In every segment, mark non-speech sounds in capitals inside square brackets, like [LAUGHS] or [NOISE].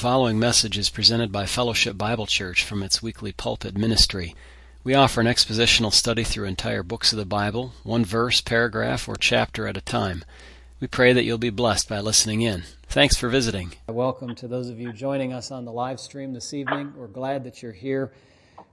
following message is presented by Fellowship Bible Church from its weekly pulpit ministry. We offer an expositional study through entire books of the Bible, one verse, paragraph, or chapter at a time. We pray that you'll be blessed by listening in. Thanks for visiting. Welcome to those of you joining us on the live stream this evening. We're glad that you're here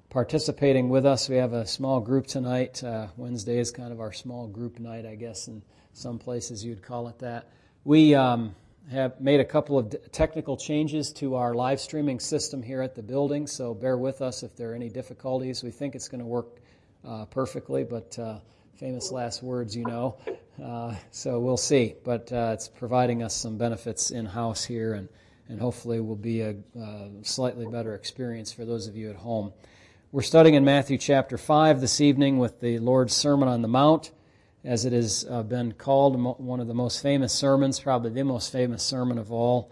participating with us. We have a small group tonight. Uh, Wednesday is kind of our small group night, I guess, in some places you'd call it that. We um, have made a couple of technical changes to our live streaming system here at the building, so bear with us if there are any difficulties. We think it's going to work uh, perfectly, but uh, famous last words, you know. Uh, so we'll see. But uh, it's providing us some benefits in house here, and, and hopefully will be a uh, slightly better experience for those of you at home. We're studying in Matthew chapter 5 this evening with the Lord's Sermon on the Mount as it has uh, been called one of the most famous sermons, probably the most famous sermon of all.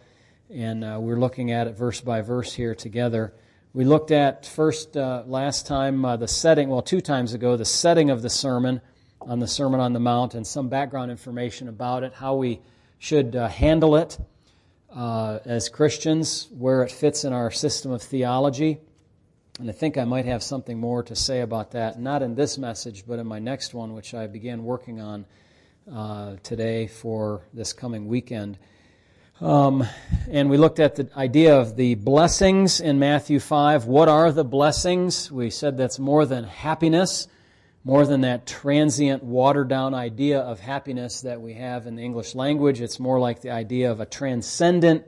And uh, we're looking at it verse by verse here together. We looked at first uh, last time uh, the setting, well, two times ago, the setting of the sermon on the Sermon on the Mount and some background information about it, how we should uh, handle it uh, as Christians, where it fits in our system of theology. And I think I might have something more to say about that, not in this message, but in my next one, which I began working on uh, today for this coming weekend. Um, and we looked at the idea of the blessings in Matthew 5. What are the blessings? We said that's more than happiness, more than that transient, watered down idea of happiness that we have in the English language. It's more like the idea of a transcendent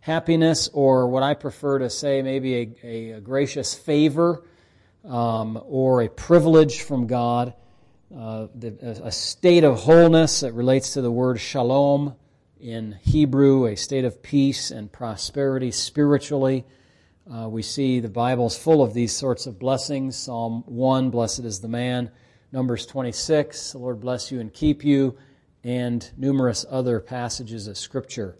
happiness, or what I prefer to say, maybe a, a gracious favor um, or a privilege from God, uh, the, a state of wholeness that relates to the word shalom in Hebrew, a state of peace and prosperity spiritually. Uh, we see the Bible's full of these sorts of blessings. Psalm 1, blessed is the man. Numbers 26, the Lord bless you and keep you, and numerous other passages of Scripture.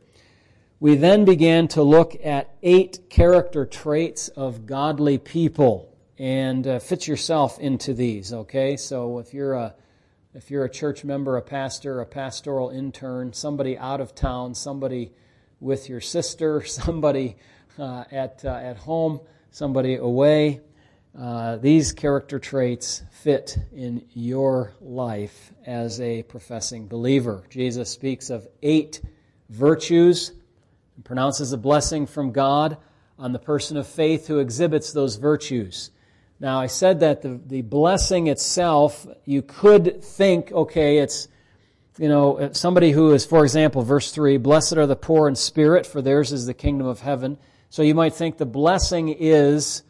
We then began to look at eight character traits of godly people and uh, fit yourself into these, okay? So if you're a if you're a church member, a pastor, a pastoral intern, somebody out of town, somebody with your sister, [LAUGHS] somebody uh, at, uh, at home, somebody away, uh, these character traits fit in your life as a professing believer. Jesus speaks of eight virtues pronounces a blessing from God on the person of faith who exhibits those virtues. Now, I said that the, the blessing itself, you could think, okay, it's, you know, somebody who is, for example, verse 3, blessed are the poor in spirit, for theirs is the kingdom of heaven. So you might think the blessing is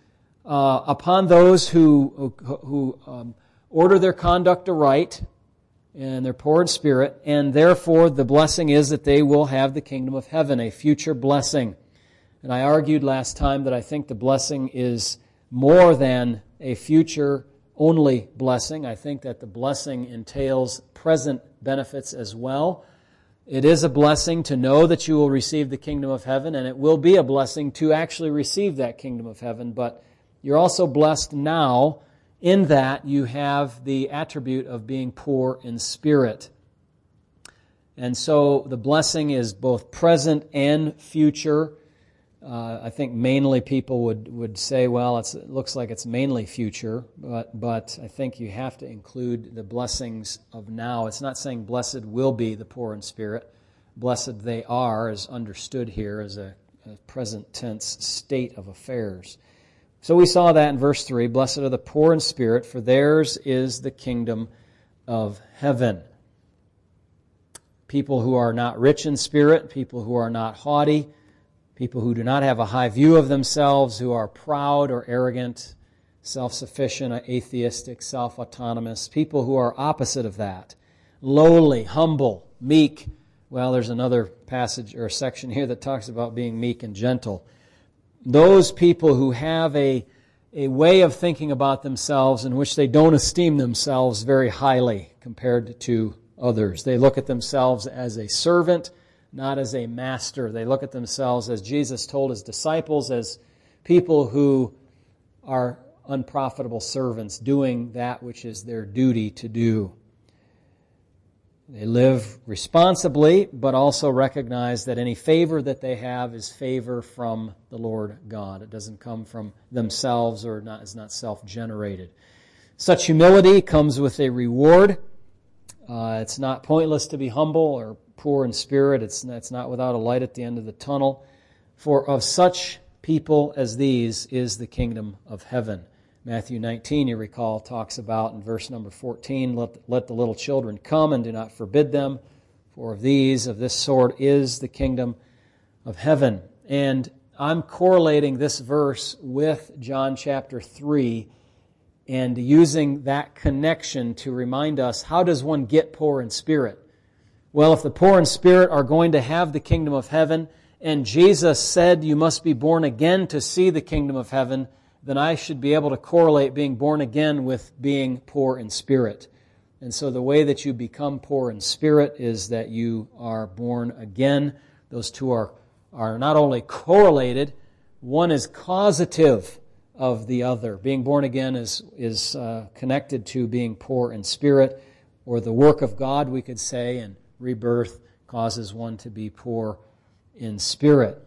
uh, upon those who, who, who um, order their conduct aright, and they're poor in spirit, and therefore the blessing is that they will have the kingdom of heaven, a future blessing. And I argued last time that I think the blessing is more than a future only blessing. I think that the blessing entails present benefits as well. It is a blessing to know that you will receive the kingdom of heaven, and it will be a blessing to actually receive that kingdom of heaven, but you're also blessed now in that you have the attribute of being poor in spirit. And so the blessing is both present and future. Uh, I think mainly people would, would say, well, it looks like it's mainly future, but, but I think you have to include the blessings of now. It's not saying blessed will be the poor in spirit. Blessed they are is understood here as a, a present tense state of affairs. So we saw that in verse 3 Blessed are the poor in spirit, for theirs is the kingdom of heaven. People who are not rich in spirit, people who are not haughty, people who do not have a high view of themselves, who are proud or arrogant, self sufficient, atheistic, self autonomous, people who are opposite of that, lowly, humble, meek. Well, there's another passage or section here that talks about being meek and gentle those people who have a, a way of thinking about themselves in which they don't esteem themselves very highly compared to others. They look at themselves as a servant, not as a master. They look at themselves, as Jesus told his disciples, as people who are unprofitable servants doing that which is their duty to do. They live responsibly, but also recognize that any favor that they have is favor from the Lord God. It doesn't come from themselves or not, is not self generated. Such humility comes with a reward. Uh, it's not pointless to be humble or poor in spirit. It's, it's not without a light at the end of the tunnel. For of such people as these is the kingdom of heaven. Matthew 19, you recall, talks about in verse number 14 let, let the little children come and do not forbid them, for of these, of this sort, is the kingdom of heaven. And I'm correlating this verse with John chapter 3 and using that connection to remind us how does one get poor in spirit? Well, if the poor in spirit are going to have the kingdom of heaven, and Jesus said you must be born again to see the kingdom of heaven, then I should be able to correlate being born again with being poor in spirit. And so the way that you become poor in spirit is that you are born again. Those two are, are not only correlated, one is causative of the other. Being born again is, is uh, connected to being poor in spirit, or the work of God, we could say, and rebirth causes one to be poor in spirit.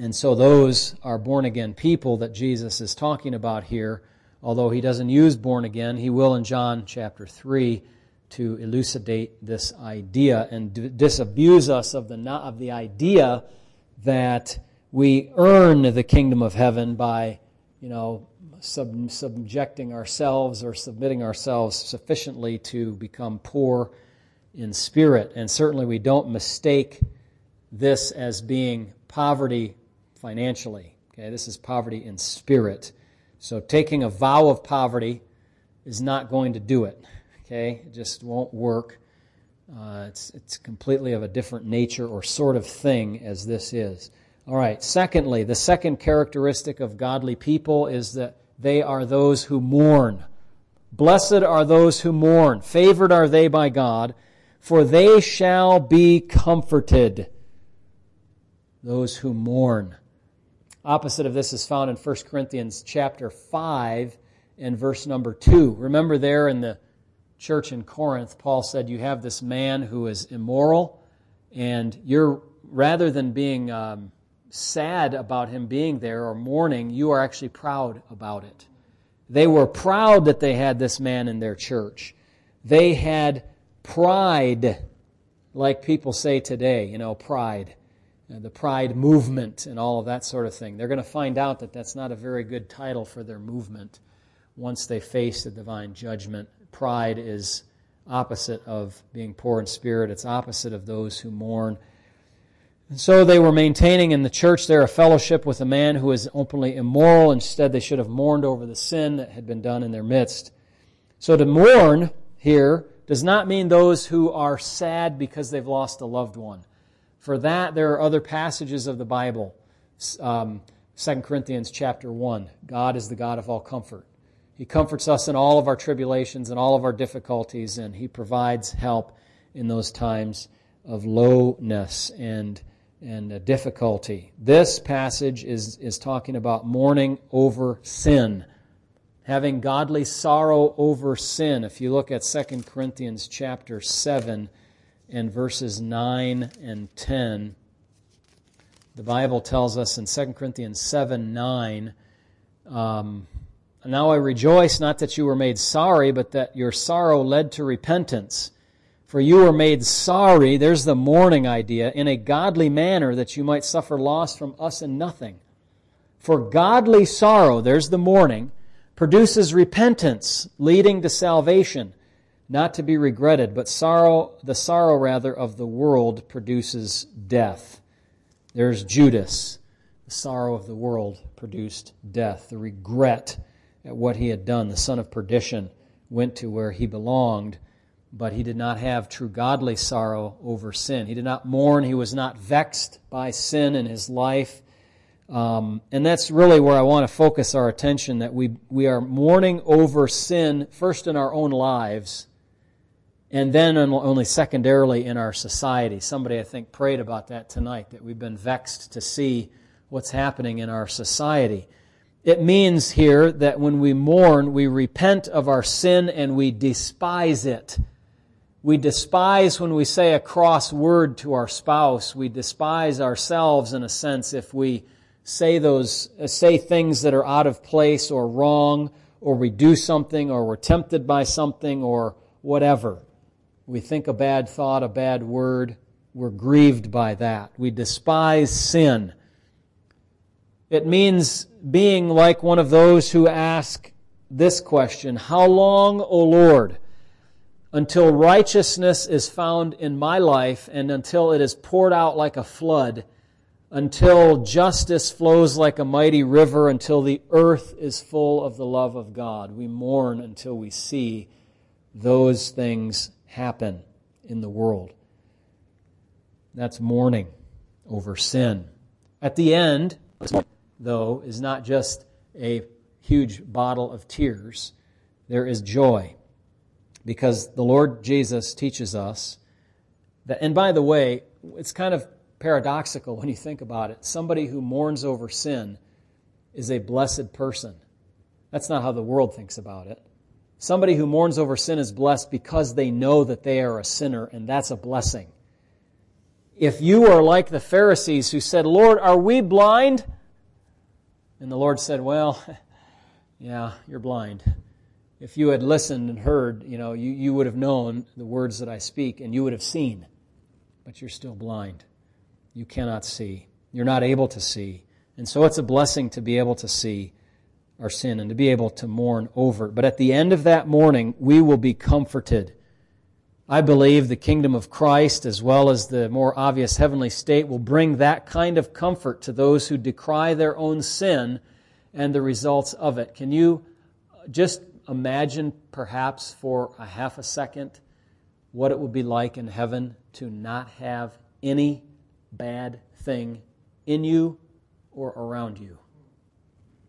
And so those are born again people that Jesus is talking about here. Although he doesn't use born again, he will in John chapter 3 to elucidate this idea and disabuse us of the, of the idea that we earn the kingdom of heaven by, you know, sub, subjecting ourselves or submitting ourselves sufficiently to become poor in spirit. And certainly we don't mistake this as being poverty financially. Okay, this is poverty in spirit. So taking a vow of poverty is not going to do it. Okay, it just won't work. Uh, it's it's completely of a different nature or sort of thing as this is. All right. Secondly, the second characteristic of godly people is that they are those who mourn. Blessed are those who mourn. Favored are they by God, for they shall be comforted. Those who mourn. Opposite of this is found in 1 Corinthians chapter 5 and verse number 2. Remember there in the church in Corinth, Paul said, You have this man who is immoral, and you're, rather than being um, sad about him being there or mourning, you are actually proud about it. They were proud that they had this man in their church. They had pride, like people say today, you know, pride the pride movement and all of that sort of thing. They're going to find out that that's not a very good title for their movement once they face the divine judgment. Pride is opposite of being poor in spirit, it's opposite of those who mourn. And so they were maintaining in the church there a fellowship with a man who is openly immoral. Instead, they should have mourned over the sin that had been done in their midst. So to mourn here does not mean those who are sad because they've lost a loved one. For that, there are other passages of the Bible. Um, 2 Corinthians chapter 1. God is the God of all comfort. He comforts us in all of our tribulations and all of our difficulties, and He provides help in those times of lowness and, and difficulty. This passage is, is talking about mourning over sin, having godly sorrow over sin. If you look at 2 Corinthians chapter 7, and verses 9 and 10. The Bible tells us in 2 Corinthians 7 9, um, Now I rejoice not that you were made sorry, but that your sorrow led to repentance. For you were made sorry, there's the mourning idea, in a godly manner that you might suffer loss from us in nothing. For godly sorrow, there's the mourning, produces repentance, leading to salvation not to be regretted, but sorrow, the sorrow rather of the world produces death. There's Judas. The sorrow of the world produced death. The regret at what he had done. The son of perdition went to where he belonged, but he did not have true godly sorrow over sin. He did not mourn. He was not vexed by sin in his life. Um, and that's really where I want to focus our attention that we, we are mourning over sin first in our own lives and then only secondarily in our society. Somebody, I think, prayed about that tonight, that we've been vexed to see what's happening in our society. It means here that when we mourn, we repent of our sin and we despise it. We despise when we say a cross word to our spouse. We despise ourselves in a sense if we say those, uh, say things that are out of place or wrong, or we do something, or we're tempted by something, or whatever. We think a bad thought, a bad word. We're grieved by that. We despise sin. It means being like one of those who ask this question How long, O Lord? until righteousness is found in my life and until it is poured out like a flood, until justice flows like a mighty river, until the earth is full of the love of God. We mourn until we see those things happen in the world. That's mourning over sin. At the end, though, is not just a huge bottle of tears, there is joy because the Lord Jesus teaches us that, and by the way, it's kind of paradoxical when you think about it. Somebody who mourns over sin is a blessed person. That's not how the world thinks about it. Somebody who mourns over sin is blessed because they know that they are a sinner, and that's a blessing. If you are like the Pharisees who said, Lord, are we blind? And the Lord said, Well, [LAUGHS] yeah, you're blind if you had listened and heard, you know, you, you would have known the words that I speak and you would have seen. But you're still blind. You cannot see. You're not able to see. And so it's a blessing to be able to see our sin and to be able to mourn over it. But at the end of that mourning, we will be comforted. I believe the kingdom of Christ, as well as the more obvious heavenly state, will bring that kind of comfort to those who decry their own sin and the results of it. Can you just imagine perhaps for a half a second what it would be like in heaven to not have any bad thing in you or around you?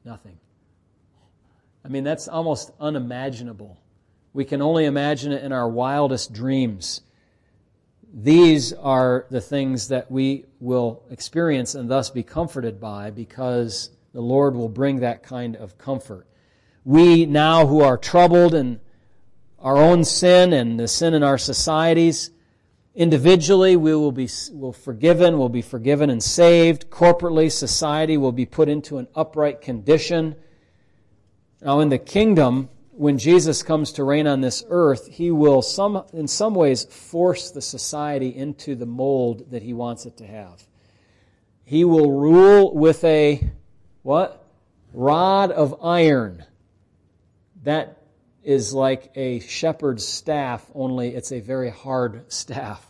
Nothing. I mean, that's almost unimaginable. We can only imagine it in our wildest dreams. These are the things that we will experience and thus be comforted by because the Lord will bring that kind of comfort we now who are troubled in our own sin and the sin in our societies, individually we will be will forgiven, will be forgiven and saved. Corporately, society will be put into an upright condition. Now in the kingdom, when Jesus comes to reign on this earth, he will some in some ways force the society into the mold that he wants it to have. He will rule with a what? Rod of iron that is like a shepherd's staff, only it's a very hard [LAUGHS] staff.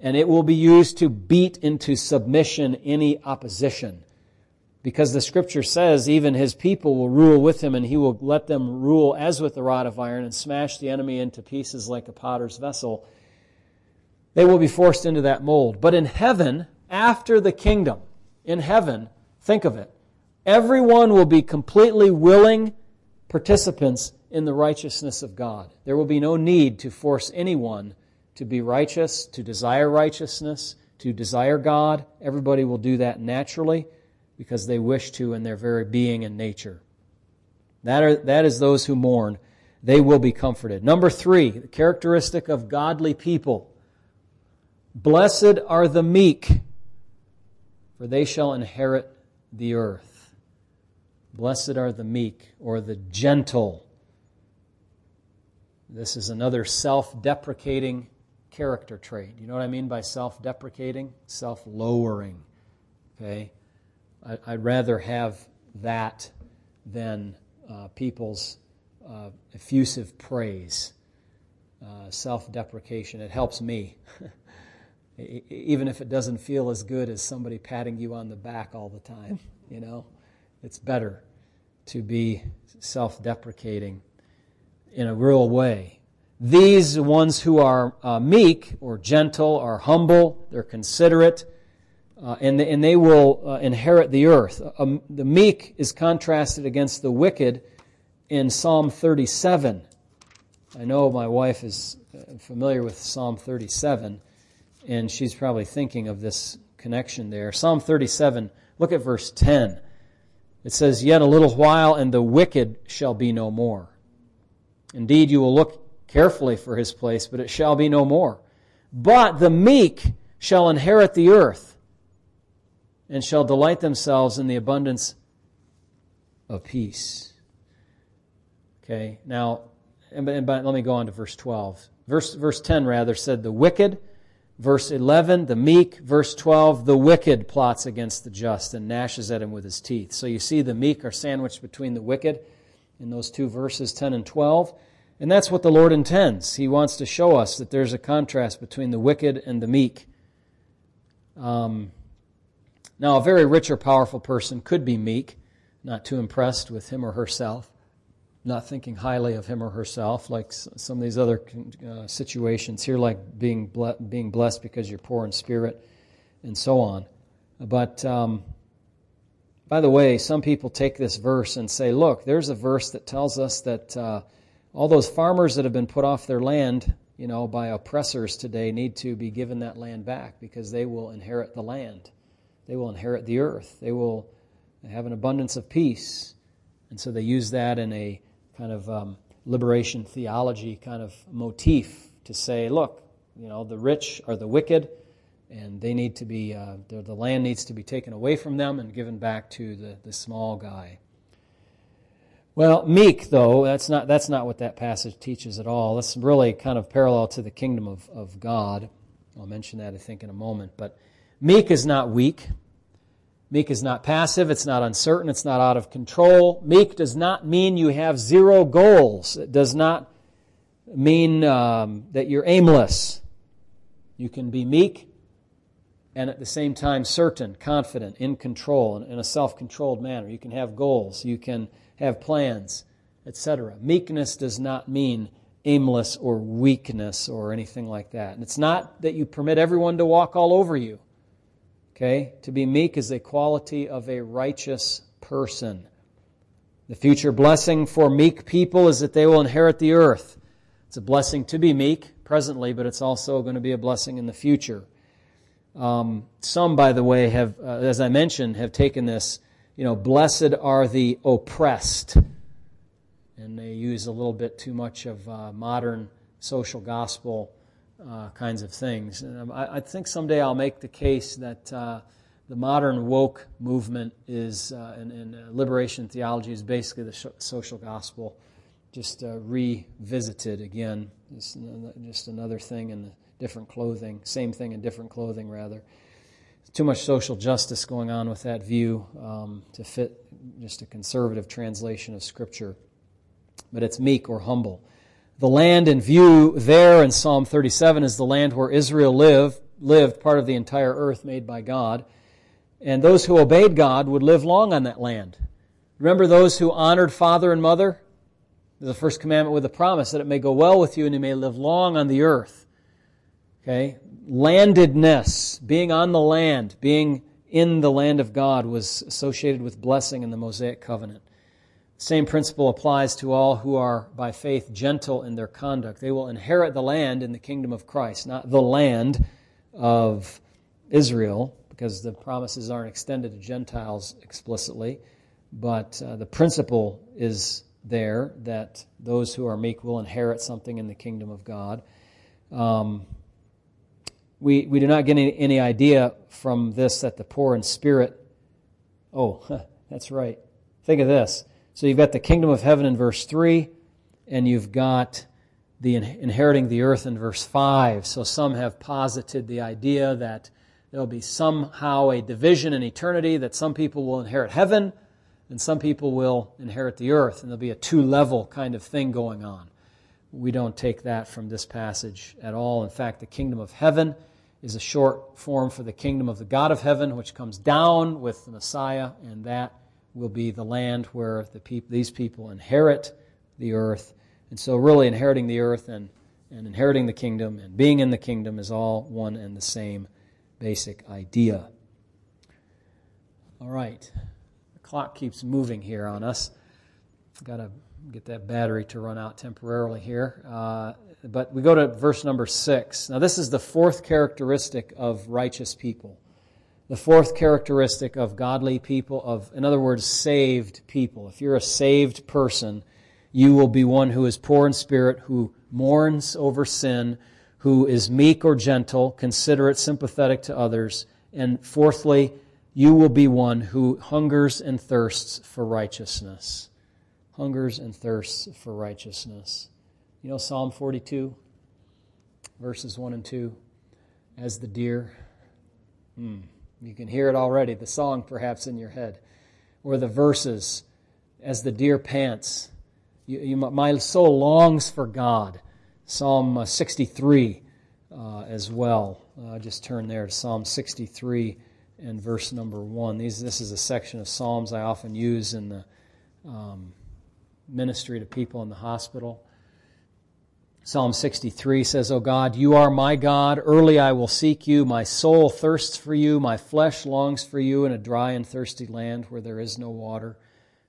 And it will be used to beat into submission any opposition. Because the scripture says even his people will rule with him and he will let them rule as with the rod of iron and smash the enemy into pieces like a potter's vessel. They will be forced into that mold. But in heaven, after the kingdom, in heaven, think of it. Everyone will be completely willing participants in the righteousness of God. There will be no need to force anyone to be righteous, to desire righteousness, to desire God. Everybody will do that naturally because they wish to in their very being and nature. That, are, that is those who mourn. They will be comforted. Number three, the characteristic of godly people. Blessed are the meek, for they shall inherit the earth. Blessed are the meek or the gentle. This is another self deprecating character trait. You know what I mean by self deprecating? Self lowering. Okay? I'd rather have that than uh, people's uh, effusive praise, uh, self deprecation. It helps me. [LAUGHS] Even if it doesn't feel as good as somebody patting you on the back all the time, you know? It's better to be self deprecating in a real way. These ones who are uh, meek or gentle are humble, they're considerate, uh, and, and they will uh, inherit the earth. Um, the meek is contrasted against the wicked in Psalm 37. I know my wife is uh, familiar with Psalm 37, and she's probably thinking of this connection there. Psalm 37, look at verse 10. It says, Yet a little while, and the wicked shall be no more. Indeed, you will look carefully for his place, but it shall be no more. But the meek shall inherit the earth and shall delight themselves in the abundance of peace. Okay, now, and, and, let me go on to verse 12. Verse, verse 10, rather, said, The wicked. Verse 11, the meek. Verse 12, the wicked plots against the just and gnashes at him with his teeth. So you see the meek are sandwiched between the wicked in those two verses, 10 and 12. And that's what the Lord intends. He wants to show us that there's a contrast between the wicked and the meek. Um, now, a very rich or powerful person could be meek, not too impressed with him or herself, not thinking highly of him or herself, like some of these other uh, situations here, like being ble- being blessed because you're poor in spirit, and so on. But um, by the way, some people take this verse and say, "Look, there's a verse that tells us that uh, all those farmers that have been put off their land, you know, by oppressors today, need to be given that land back because they will inherit the land, they will inherit the earth, they will have an abundance of peace." And so they use that in a kind of um, liberation theology kind of motif to say, look, you know, the rich are the wicked, and they need to be, uh, the, land needs to be taken away from them and given back to the, the small guy. Well, meek, though, that's not, that's not what that passage teaches at all. That's really kind of parallel to the kingdom of, of God. I'll mention that, I think, in a moment. But meek is not weak. Meek is not passive, it's not uncertain, it's not out of control. Meek does not mean you have zero goals. It does not mean um, that you're aimless. You can be meek and at the same time certain, confident, in control, in a self controlled manner. You can have goals, you can have plans, etc. Meekness does not mean aimless or weakness or anything like that. And it's not that you permit everyone to walk all over you. Okay? To be meek is a quality of a righteous person. The future blessing for meek people is that they will inherit the earth. It's a blessing to be meek presently, but it's also going to be a blessing in the future. Um, some, by the way, have, uh, as I mentioned, have taken this, you know, blessed are the oppressed. And they use a little bit too much of uh, modern social gospel uh, kinds of things. And I, I, think someday I'll make the case that uh, the modern woke movement is, uh, and, and uh, liberation theology is basically the social gospel, just uh, revisited again. Just, just another thing in different clothing, same thing in different clothing, rather. Too much social justice going on with that view um, to fit just a conservative translation of Scripture. But it's meek or humble. The land in view there in Psalm 37 is the land where Israel lived, lived, part of the entire earth made by God. And those who obeyed God would live long on that land. Remember those who honored father and mother? The first commandment with a promise that it may go well with you and you may live long on the earth. Okay? Landedness, being on the land, being in the land of God was associated with blessing in the Mosaic covenant. Same principle applies to all who are by faith gentle in their conduct. They will inherit the land in the kingdom of Christ, not the land of Israel, because the promises aren't extended to Gentiles explicitly. But uh, the principle is there that those who are meek will inherit something in the kingdom of God. Um, we, we do not get any, any idea from this that the poor in spirit. Oh, [LAUGHS] that's right. Think of this so you've got the kingdom of heaven in verse 3, and you've got the inheriting the earth in verse 5. So some have posited the idea that there'll be somehow a division in eternity, that some people will inherit heaven, and some people will inherit the earth, and there'll be a two level kind of thing going on. We don't take that from this passage at all. In fact, the kingdom of heaven is a short form for the kingdom of the God of heaven, which comes down with the Messiah, and that will be the land where the peop- these people inherit the earth. And so, really, inheriting the earth and, and inheriting the kingdom and being in the kingdom is all one and the same basic idea. All right. The clock keeps moving here on us. Got to get that battery to run out temporarily here. Uh, but we go to verse number six. Now, this is the fourth characteristic of righteous people the fourth characteristic of godly people, of, in other words, saved people. If you're a saved person, you will be one who is poor in spirit, who mourns over sin, who is meek or gentle, considerate, sympathetic to others. And fourthly, you will be one who hungers and thirsts for righteousness. Hungers and thirsts for righteousness. You know Psalm 42, verses 1 and 2? As the deer. Hmm. You can hear it already, the song perhaps in your head. Or the verses, as the deer pants. You, you, my soul longs for God. Psalm uh, 63 uh, as well. Uh, just turn there to Psalm 63 and verse number 1. These, this is a section of Psalms I often use in the um, ministry to people in the hospital. Psalm 63 says, O God, you are my God. Early I will seek you. My soul thirsts for you. My flesh longs for you in a dry and thirsty land where there is no water.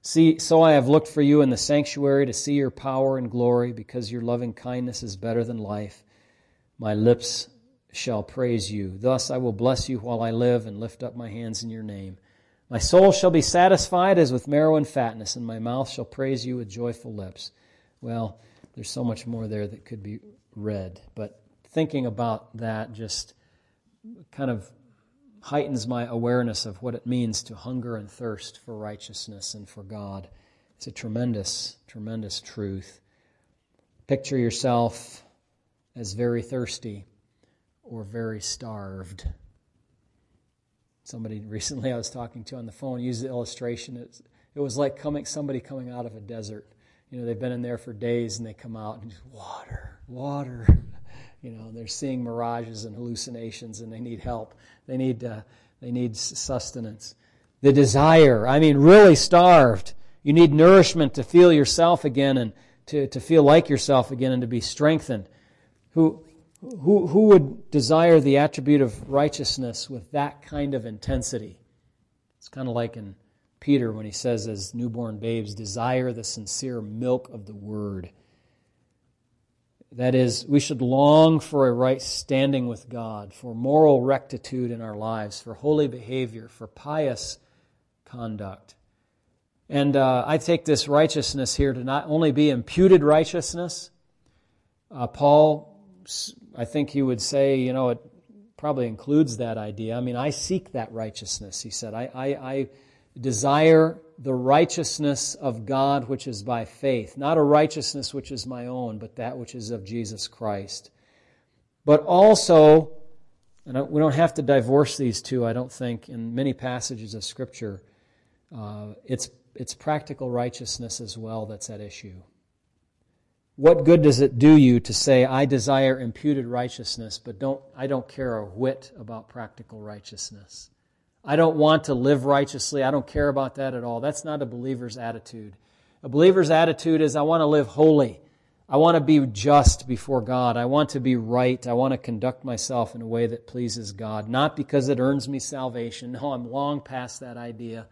See, so I have looked for you in the sanctuary to see your power and glory, because your loving kindness is better than life. My lips shall praise you. Thus I will bless you while I live and lift up my hands in your name. My soul shall be satisfied as with marrow and fatness, and my mouth shall praise you with joyful lips. Well, there's so much more there that could be read, but thinking about that just kind of heightens my awareness of what it means to hunger and thirst for righteousness and for God. It's a tremendous, tremendous truth. Picture yourself as very thirsty or very starved. Somebody [LAUGHS] recently I was talking to on the phone used the illustration. It was, like coming somebody coming out of a desert you know, they've been in there for days and they come out and just water, water. [LAUGHS] You know, they're seeing mirages and hallucinations and they need help. They need, uh, they need sustenance. The desire, I mean, really starved. You need nourishment to feel yourself again and to, to feel like yourself again and to be strengthened. Who, who, who would desire the attribute of righteousness with that kind of intensity? It's kind of like in Peter when he says, as newborn babes, desire the sincere milk of the word. That is, we should long for a right standing with God, for moral rectitude in our lives, for holy behavior, for pious conduct. And uh, I take this righteousness here to not only be imputed righteousness. Uh, Paul, I think he would say, you know, it probably includes that idea. I mean, I seek that righteousness, he said. I, I, I desire the righteousness of God which is by faith, not a righteousness which is my own, but that which is of Jesus Christ. But also, and we don't have to divorce these two, I don't think, in many passages of Scripture, uh, it's, it's practical righteousness as well that's at issue. What good does it do you to say, I desire imputed righteousness, but don't, I don't care a whit about practical righteousness? I don't want to live righteously. I don't care about that at all. That's not a believer's attitude. A believer's attitude is I want to live holy. I want to be just before God. I want to be right. I want to conduct myself in a way that pleases God, not because it earns me salvation. [LAUGHS] No, I'm long past that idea,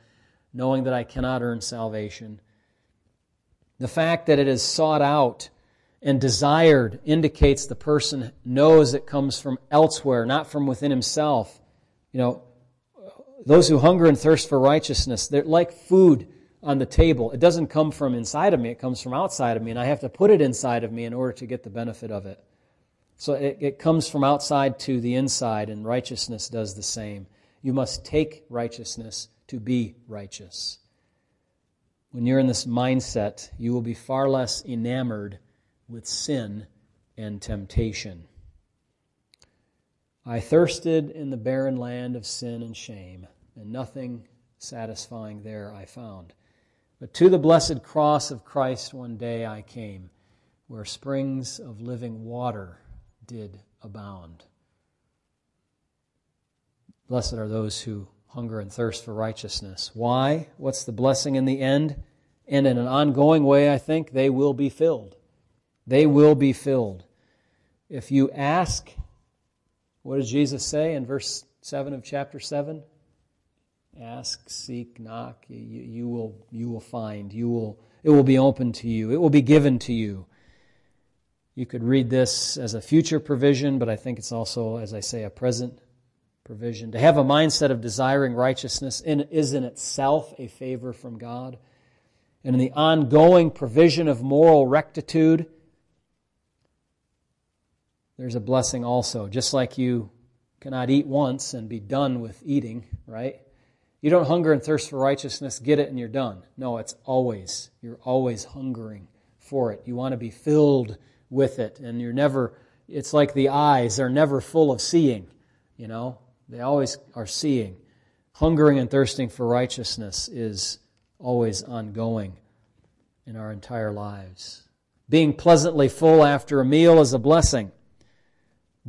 knowing that I cannot earn salvation. The fact that it is sought out and desired indicates the person knows it comes from elsewhere, not from within himself. You know, those who hunger and thirst for righteousness, they're like food on the table. It doesn't come from inside of me, it comes from outside of me, and I have to put it inside of me in order to get the benefit of it. So it, it comes from outside to the inside, and righteousness does the same. You must take righteousness to be righteous. When you're in this mindset, you will be far less enamored with sin and temptation. I thirsted in the barren land of sin and shame, and nothing satisfying there I found. But to the blessed cross of Christ one day I came, where springs of living water did abound. Blessed are those who hunger and thirst for righteousness. Why? What's the blessing in the end? And in an ongoing way, I think, they will be filled. They will be filled. If you ask what does Jesus say in verse 7 of chapter 7? Ask, seek, knock, you, you, will, you will find. You will, it will be open to you. It will be given to you. You could read this as a future provision, but I think it's also, as I say, a present provision. To have a mindset of desiring righteousness in, is in itself a favor from God. And in the ongoing provision of moral rectitude, there's a blessing also. Just like you cannot eat once and be done with eating, right? You don't hunger and thirst for righteousness, get it, and you're done. No, it's always. You're always hungering for it. You want to be filled with it, and you're never, it's like the eyes are never full of seeing, you know? They always are seeing. Hungering and thirsting for righteousness is always ongoing in our entire lives. Being pleasantly full after a meal is a blessing.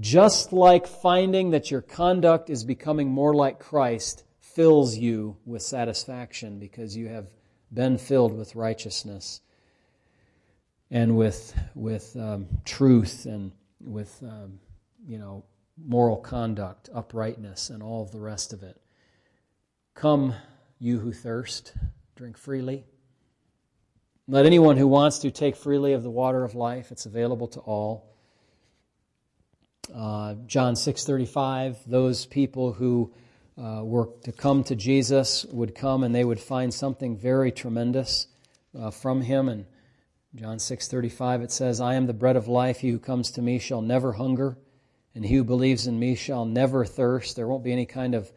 Just like finding that your conduct is becoming more like Christ fills you with satisfaction because you have been filled with righteousness and with with um, truth and with um, you know moral conduct, uprightness, and all the rest of it. Come, you who thirst, drink freely. Let anyone who wants to take freely of the water of life. It's available to all. Uh, John six thirty five. Those people who uh, were to come to Jesus would come and they would find something very tremendous uh, from him. And John 6:35 it says, "I am the bread of life. He who comes to me shall never hunger, and he who believes in me shall never thirst." There won't be any kind of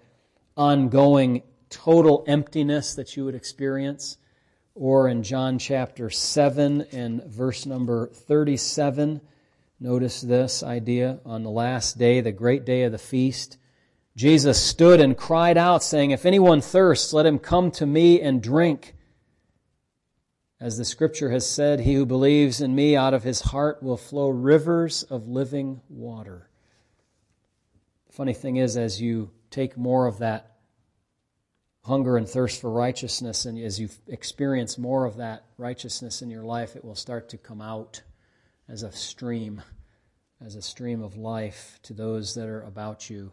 ongoing total emptiness that you would experience. Or in John chapter 7 and verse number 37, notice this idea on the last day, the great day of the feast. Jesus stood and cried out, saying, If anyone thirsts, let him come to me and drink. As the scripture has said, He who believes in me, out of his heart will flow rivers of living water. The funny thing is, as you take more of that hunger and thirst for righteousness, and as you experience more of that righteousness in your life, it will start to come out as a stream, as a stream of life to those that are about you.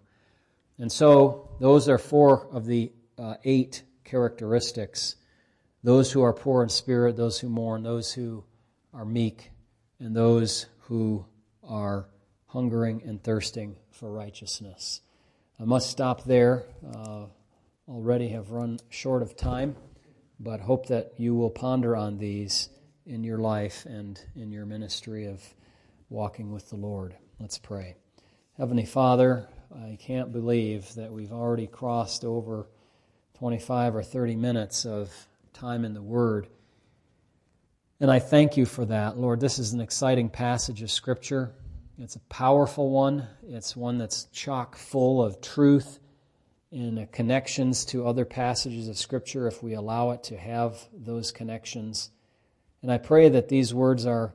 And so, those are four of the uh, eight characteristics those who are poor in spirit, those who mourn, those who are meek, and those who are hungering and thirsting for righteousness. I must stop there. Uh, already have run short of time, but hope that you will ponder on these in your life and in your ministry of walking with the Lord. Let's pray. Heavenly Father, I can't believe that we've already crossed over 25 or 30 minutes of time in the Word. And I thank you for that. Lord, this is an exciting passage of Scripture. It's a powerful one, it's one that's chock full of truth and connections to other passages of Scripture if we allow it to have those connections. And I pray that these words are,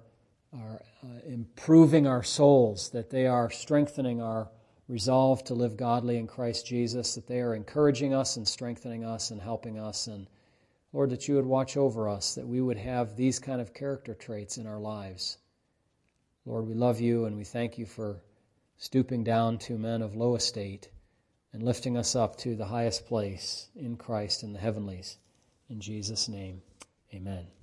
are uh, improving our souls, that they are strengthening our resolve to live godly in Christ Jesus, that they are encouraging us and strengthening us and helping us. And Lord, that you would watch over us, that we would have these kind of character traits in our lives. Lord, we love you and we thank you for stooping down to men of low estate and lifting us up to the highest place in Christ in the heavenlies. In Jesus' name, amen.